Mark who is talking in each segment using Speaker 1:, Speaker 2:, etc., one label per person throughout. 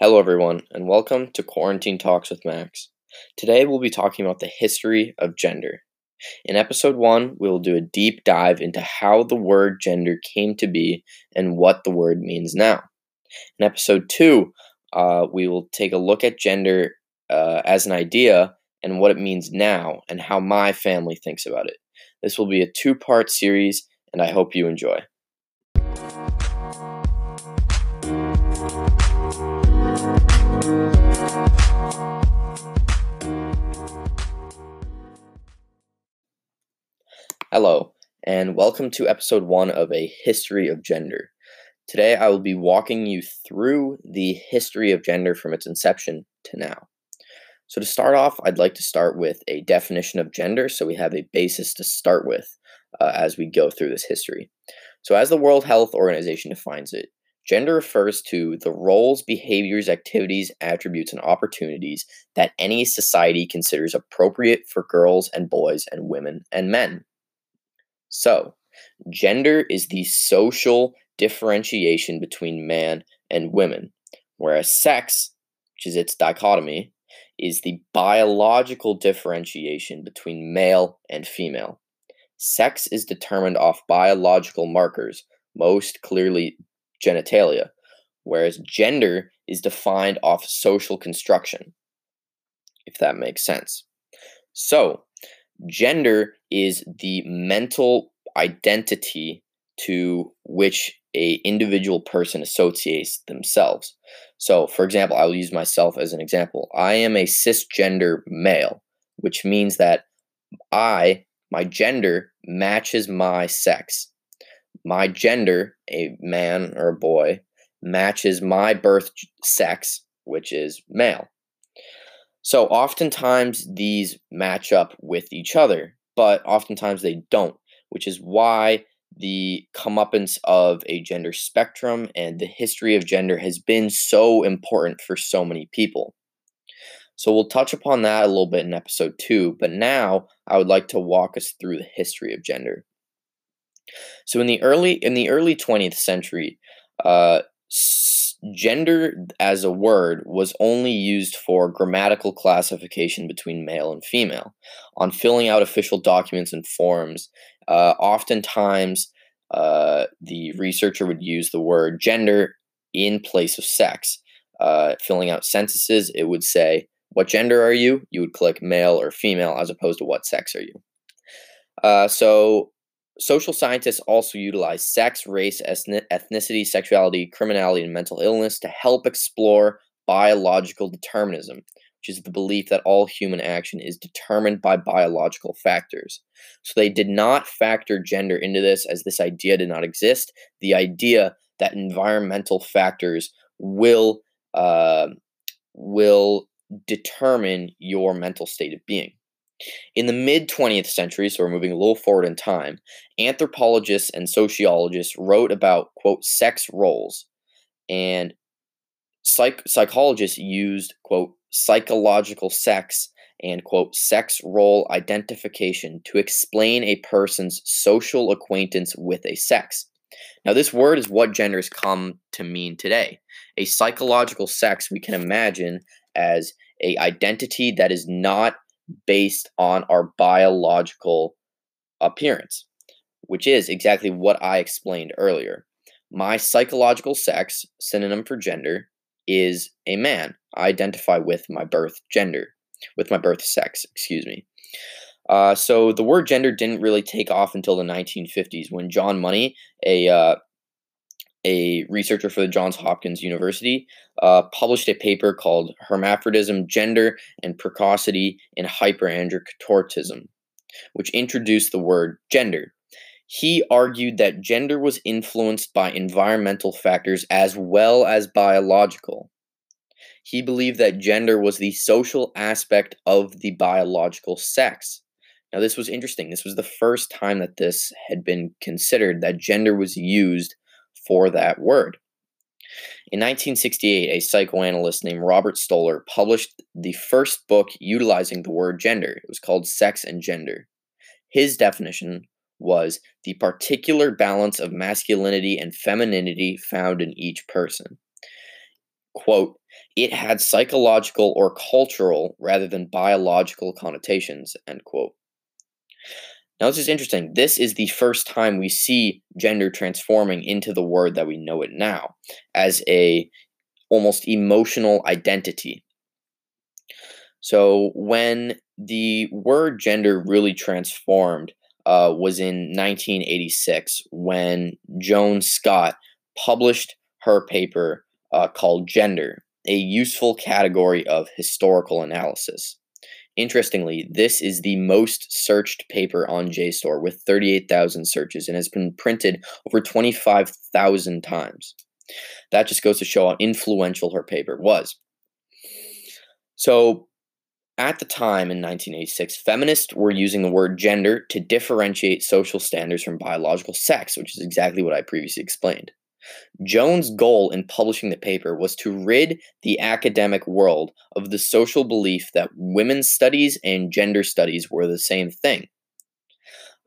Speaker 1: Hello, everyone, and welcome to Quarantine Talks with Max. Today, we'll be talking about the history of gender. In episode one, we will do a deep dive into how the word gender came to be and what the word means now. In episode two, uh, we will take a look at gender uh, as an idea and what it means now and how my family thinks about it. This will be a two part series, and I hope you enjoy. Hello, and welcome to episode one of A History of Gender. Today, I will be walking you through the history of gender from its inception to now. So, to start off, I'd like to start with a definition of gender so we have a basis to start with uh, as we go through this history. So, as the World Health Organization defines it, gender refers to the roles, behaviors, activities, attributes, and opportunities that any society considers appropriate for girls and boys and women and men. So, gender is the social differentiation between man and women, whereas sex, which is its dichotomy, is the biological differentiation between male and female. Sex is determined off biological markers, most clearly genitalia, whereas gender is defined off social construction, if that makes sense. So, gender is the mental identity to which a individual person associates themselves. So, for example, I will use myself as an example. I am a cisgender male, which means that I, my gender, matches my sex. My gender, a man or a boy, matches my birth sex, which is male. So oftentimes these match up with each other, but oftentimes they don't, which is why the comeuppance of a gender spectrum and the history of gender has been so important for so many people. So we'll touch upon that a little bit in episode two, but now I would like to walk us through the history of gender. So in the early in the early 20th century, uh, gender as a word was only used for grammatical classification between male and female. On filling out official documents and forms, uh, oftentimes uh, the researcher would use the word gender in place of sex. Uh, filling out censuses, it would say, What gender are you? You would click male or female as opposed to what sex are you. Uh, so Social scientists also utilize sex, race, ethnicity, sexuality, criminality, and mental illness to help explore biological determinism, which is the belief that all human action is determined by biological factors. So they did not factor gender into this as this idea did not exist. The idea that environmental factors will uh, will determine your mental state of being. In the mid 20th century, so we're moving a little forward in time, anthropologists and sociologists wrote about, quote, sex roles. And psych- psychologists used, quote, psychological sex and, quote, sex role identification to explain a person's social acquaintance with a sex. Now, this word is what genders come to mean today. A psychological sex we can imagine as a identity that is not based on our biological appearance, which is exactly what I explained earlier. My psychological sex, synonym for gender, is a man. I identify with my birth gender, with my birth sex, excuse me. Uh, so the word gender didn't really take off until the 1950s when John Money, a uh, a researcher for the Johns Hopkins University, uh, published a paper called Hermaphrodism, Gender, and Precocity in Hyperandrocortism, which introduced the word gender. He argued that gender was influenced by environmental factors as well as biological. He believed that gender was the social aspect of the biological sex. Now, this was interesting. This was the first time that this had been considered, that gender was used for that word. In 1968, a psychoanalyst named Robert Stoller published the first book utilizing the word gender. It was called Sex and Gender. His definition was the particular balance of masculinity and femininity found in each person. Quote, It had psychological or cultural rather than biological connotations, end quote. Now, this is interesting. This is the first time we see gender transforming into the word that we know it now as a almost emotional identity. So, when the word gender really transformed uh, was in 1986 when Joan Scott published her paper uh, called Gender, a useful category of historical analysis. Interestingly, this is the most searched paper on JSTOR with 38,000 searches and has been printed over 25,000 times. That just goes to show how influential her paper was. So, at the time in 1986, feminists were using the word gender to differentiate social standards from biological sex, which is exactly what I previously explained. Joan's goal in publishing the paper was to rid the academic world of the social belief that women's studies and gender studies were the same thing.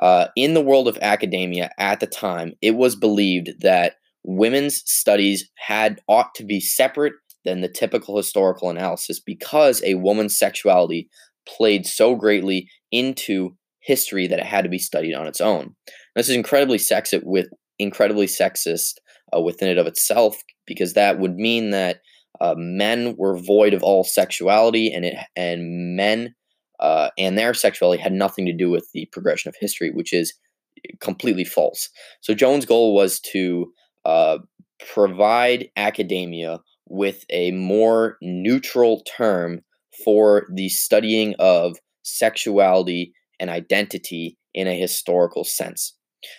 Speaker 1: Uh, in the world of academia at the time, it was believed that women's studies had ought to be separate than the typical historical analysis because a woman's sexuality played so greatly into history that it had to be studied on its own. This is incredibly sexist with incredibly sexist uh, within it of itself because that would mean that uh, men were void of all sexuality and it and men uh, and their sexuality had nothing to do with the progression of history, which is completely false. So Joan's goal was to uh, provide academia with a more neutral term for the studying of sexuality and identity in a historical sense.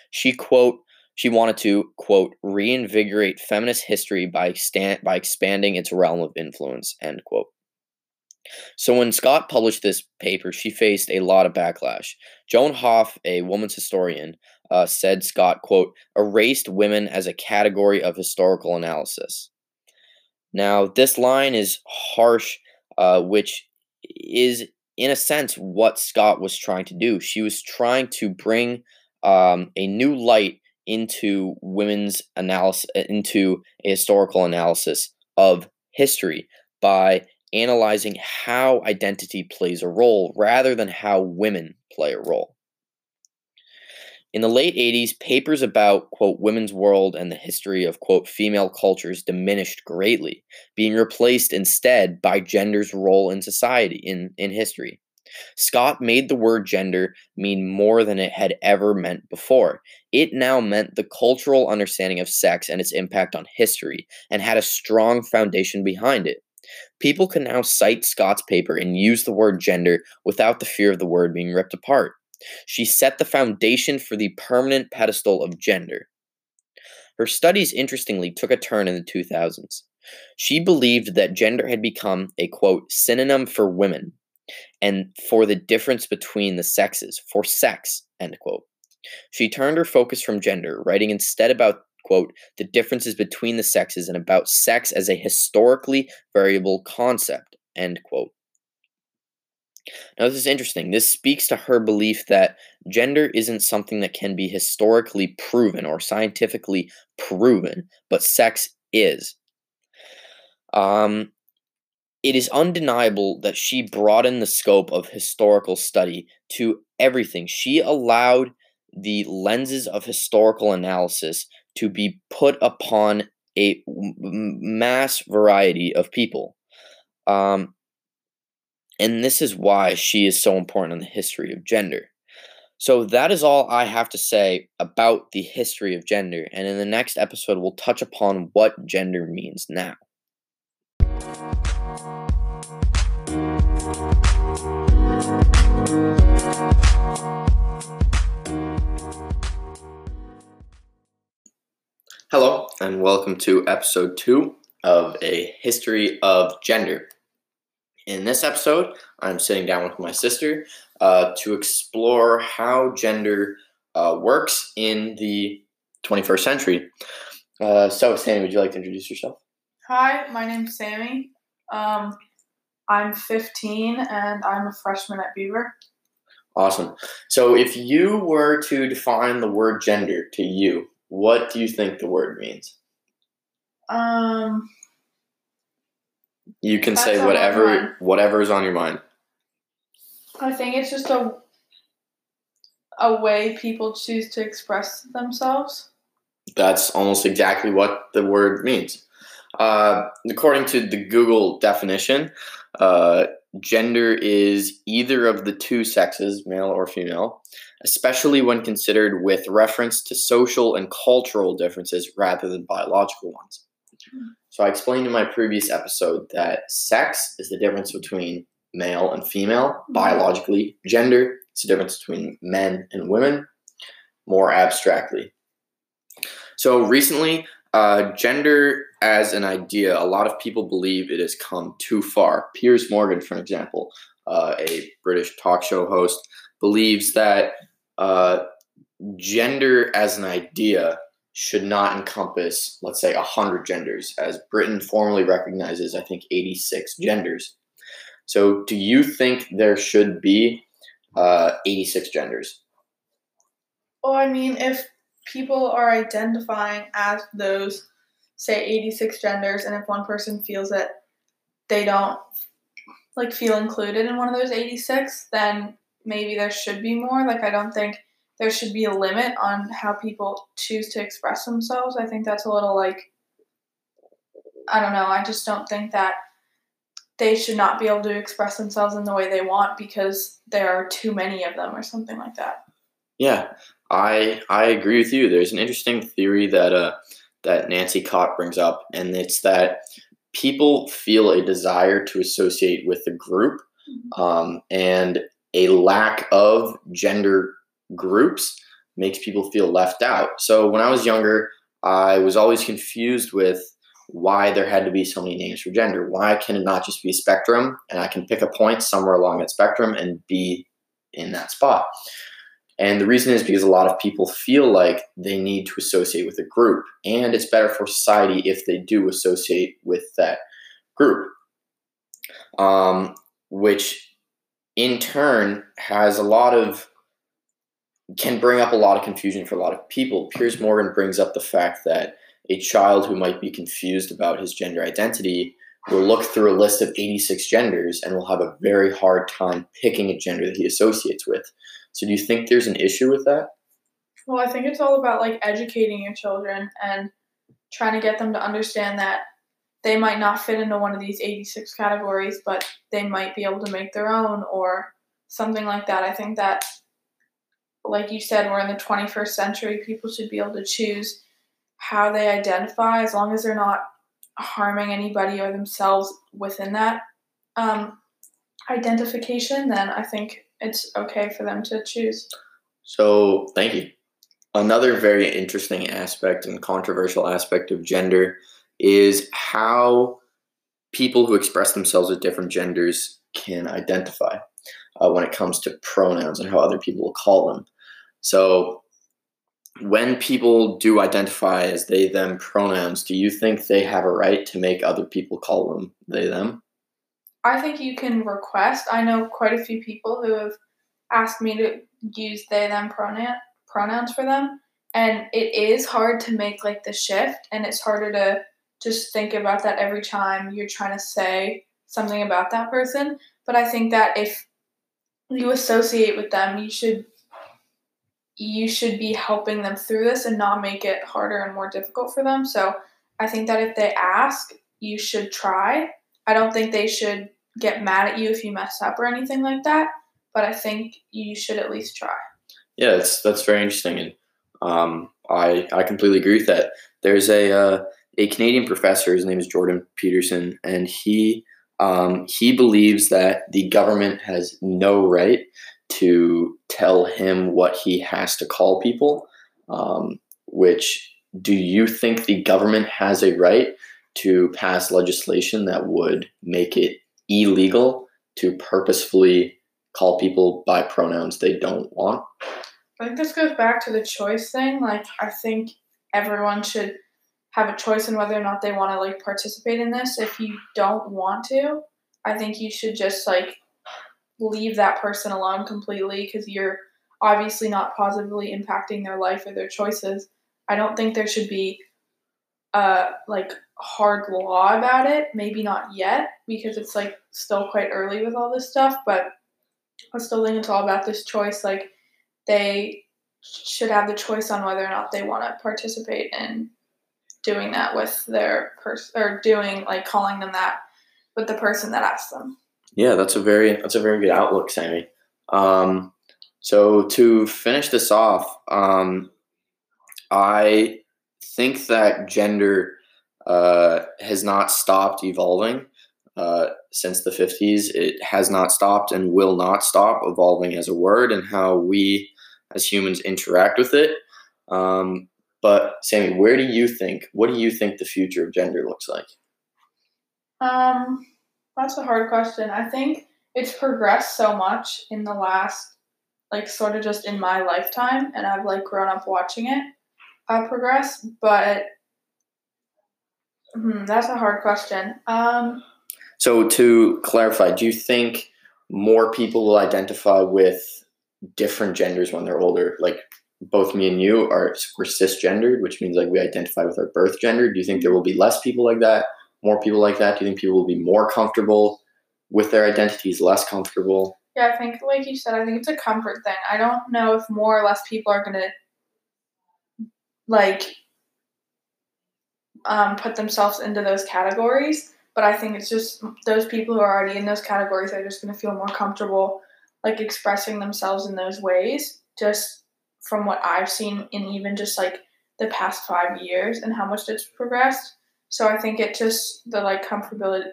Speaker 1: She quote she wanted to quote reinvigorate feminist history by stand, by expanding its realm of influence end quote. So when Scott published this paper, she faced a lot of backlash. Joan Hoff, a woman's historian, uh, said Scott quote erased women as a category of historical analysis. Now, this line is harsh, uh, which is, in a sense, what Scott was trying to do. She was trying to bring um, a new light into women's analysis, uh, into a historical analysis of history by analyzing how identity plays a role rather than how women play a role. In the late 80s, papers about, quote, women's world and the history of, quote, female cultures diminished greatly, being replaced instead by gender's role in society, in, in history. Scott made the word gender mean more than it had ever meant before. It now meant the cultural understanding of sex and its impact on history, and had a strong foundation behind it. People can now cite Scott's paper and use the word gender without the fear of the word being ripped apart. She set the foundation for the permanent pedestal of gender. Her studies, interestingly, took a turn in the 2000s. She believed that gender had become a quote synonym for women and for the difference between the sexes, for sex, end quote. She turned her focus from gender, writing instead about quote the differences between the sexes and about sex as a historically variable concept, end quote. Now, this is interesting. This speaks to her belief that gender isn't something that can be historically proven or scientifically proven, but sex is. Um, it is undeniable that she broadened the scope of historical study to everything. She allowed the lenses of historical analysis to be put upon a mass variety of people. Um, and this is why she is so important in the history of gender. So that is all I have to say about the history of gender. And in the next episode, we'll touch upon what gender means now. Hello, and welcome to episode two of A History of Gender. In this episode, I'm sitting down with my sister uh, to explore how gender uh, works in the 21st century. Uh, so, Sammy, would you like to introduce yourself?
Speaker 2: Hi, my name's Sammy. Um, I'm 15 and I'm a freshman at Beaver.
Speaker 1: Awesome. So, if you were to define the word gender to you, what do you think the word means?
Speaker 2: Um,
Speaker 1: You can say whatever
Speaker 2: whatever
Speaker 1: is on your mind.
Speaker 2: I think it's just a a way people choose to express themselves.
Speaker 1: That's almost exactly what the word means. Uh, according to the Google definition, uh, gender is either of the two sexes, male or female, especially when considered with reference to social and cultural differences rather than biological ones. So, I explained in my previous episode that sex is the difference between male and female, biologically. Gender is the difference between men and women, more abstractly. So, recently, uh, gender as an idea, a lot of people believe it has come too far. Piers Morgan, for example, uh, a British talk show host, believes that uh, gender as an idea should not encompass, let's say, 100 genders, as Britain formally recognizes, I think, 86 genders. So, do you think there should be uh, 86 genders?
Speaker 2: Well, I mean, if people are identifying as those, say, 86 genders, and if one person feels that they don't like feel included in one of those 86, then maybe there should be more. Like, I don't think there should be a limit on how people choose to express themselves. I think that's a little like, I don't know, I just don't think that they should not be able to express themselves in the way they want because there are too many of them or something like that.
Speaker 1: Yeah, I I agree with you. There's an interesting theory that uh that Nancy Cott brings up, and it's that people feel a desire to associate with a group, um, and a lack of gender groups makes people feel left out. So when I was younger, I was always confused with why there had to be so many names for gender. Why can it not just be a spectrum, and I can pick a point somewhere along that spectrum and be in that spot? And the reason is because a lot of people feel like they need to associate with a group, and it's better for society if they do associate with that group, um, which in turn has a lot of can bring up a lot of confusion for a lot of people. Piers Morgan brings up the fact that a child who might be confused about his gender identity will look through a list of 86 genders and will have a very hard time picking a gender that he associates with. So, do you think there's an issue with that?
Speaker 2: Well, I think it's all about like educating your children and trying to get them to understand that they might not fit into one of these 86 categories, but they might be able to make their own or something like that. I think that, like you said, we're in the 21st century. People should be able to choose how they identify as long as they're not harming anybody or themselves within that um, identification, then I think it's okay for them to choose.
Speaker 1: So, thank you. Another very interesting aspect and controversial aspect of gender is how people who express themselves with different genders can identify uh, when it comes to pronouns and how other people call them. So, when people do identify as they them pronouns, do you think they have a right to make other people call them they them?
Speaker 2: I think you can request. I know quite a few people who have asked me to use they them pronoun pronouns for them, and it is hard to make like the shift, and it's harder to just think about that every time you're trying to say something about that person. But I think that if you associate with them, you should you should be helping them through this and not make it harder and more difficult for them. So I think that if they ask, you should try. I don't think they should get mad at you if you mess up or anything like that, but I think you should at least try.
Speaker 1: Yeah, that's that's very interesting, and um, I I completely agree with that. There's a uh, a Canadian professor. His name is Jordan Peterson, and he um, he believes that the government has no right to tell him what he has to call people. Um, which do you think the government has a right to pass legislation that would make it illegal to purposefully call people by pronouns they don't want?
Speaker 2: I think this goes back to the choice thing. Like, I think everyone should have a choice in whether or not they want to like participate in this. If you don't want to, I think you should just like leave that person alone completely because you're obviously not positively impacting their life or their choices. I don't think there should be uh like hard law about it. Maybe not yet because it's like still quite early with all this stuff, but I still think it's all about this choice. Like they should have the choice on whether or not they want to participate in doing that with their person or doing like calling them that with the person that asked them.
Speaker 1: Yeah, that's a very that's a very good outlook, Sammy. Um, so to finish this off, um, I think that gender uh, has not stopped evolving uh, since the 50s. It has not stopped and will not stop evolving as a word and how we as humans interact with it. Um, but Sammy, where do you think? What do you think the future of gender looks like?
Speaker 2: Um, that's a hard question. I think it's progressed so much in the last, like, sort of just in my lifetime, and I've like grown up watching it uh, progress. But hmm, that's a hard question. Um,
Speaker 1: so to clarify, do you think more people will identify with different genders when they're older? Like both me and you are we're cisgendered, which means like we identify with our birth gender. Do you think there will be less people like that, more people like that? Do you think people will be more comfortable with their identities, less comfortable?
Speaker 2: Yeah, I think like you said, I think it's a comfort thing. I don't know if more or less people are gonna like um, put themselves into those categories, but I think it's just those people who are already in those categories are just gonna feel more comfortable like expressing themselves in those ways just from what I've seen in even just like the past five years and how much it's progressed. So I think it just the like comfortability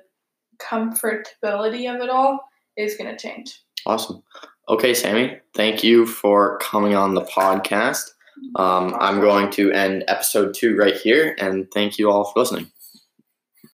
Speaker 2: comfortability of it all is going to change.
Speaker 1: Awesome. Okay, Sammy, thank you for coming on the podcast. Um, I'm going to end episode two right here, and thank you all for listening.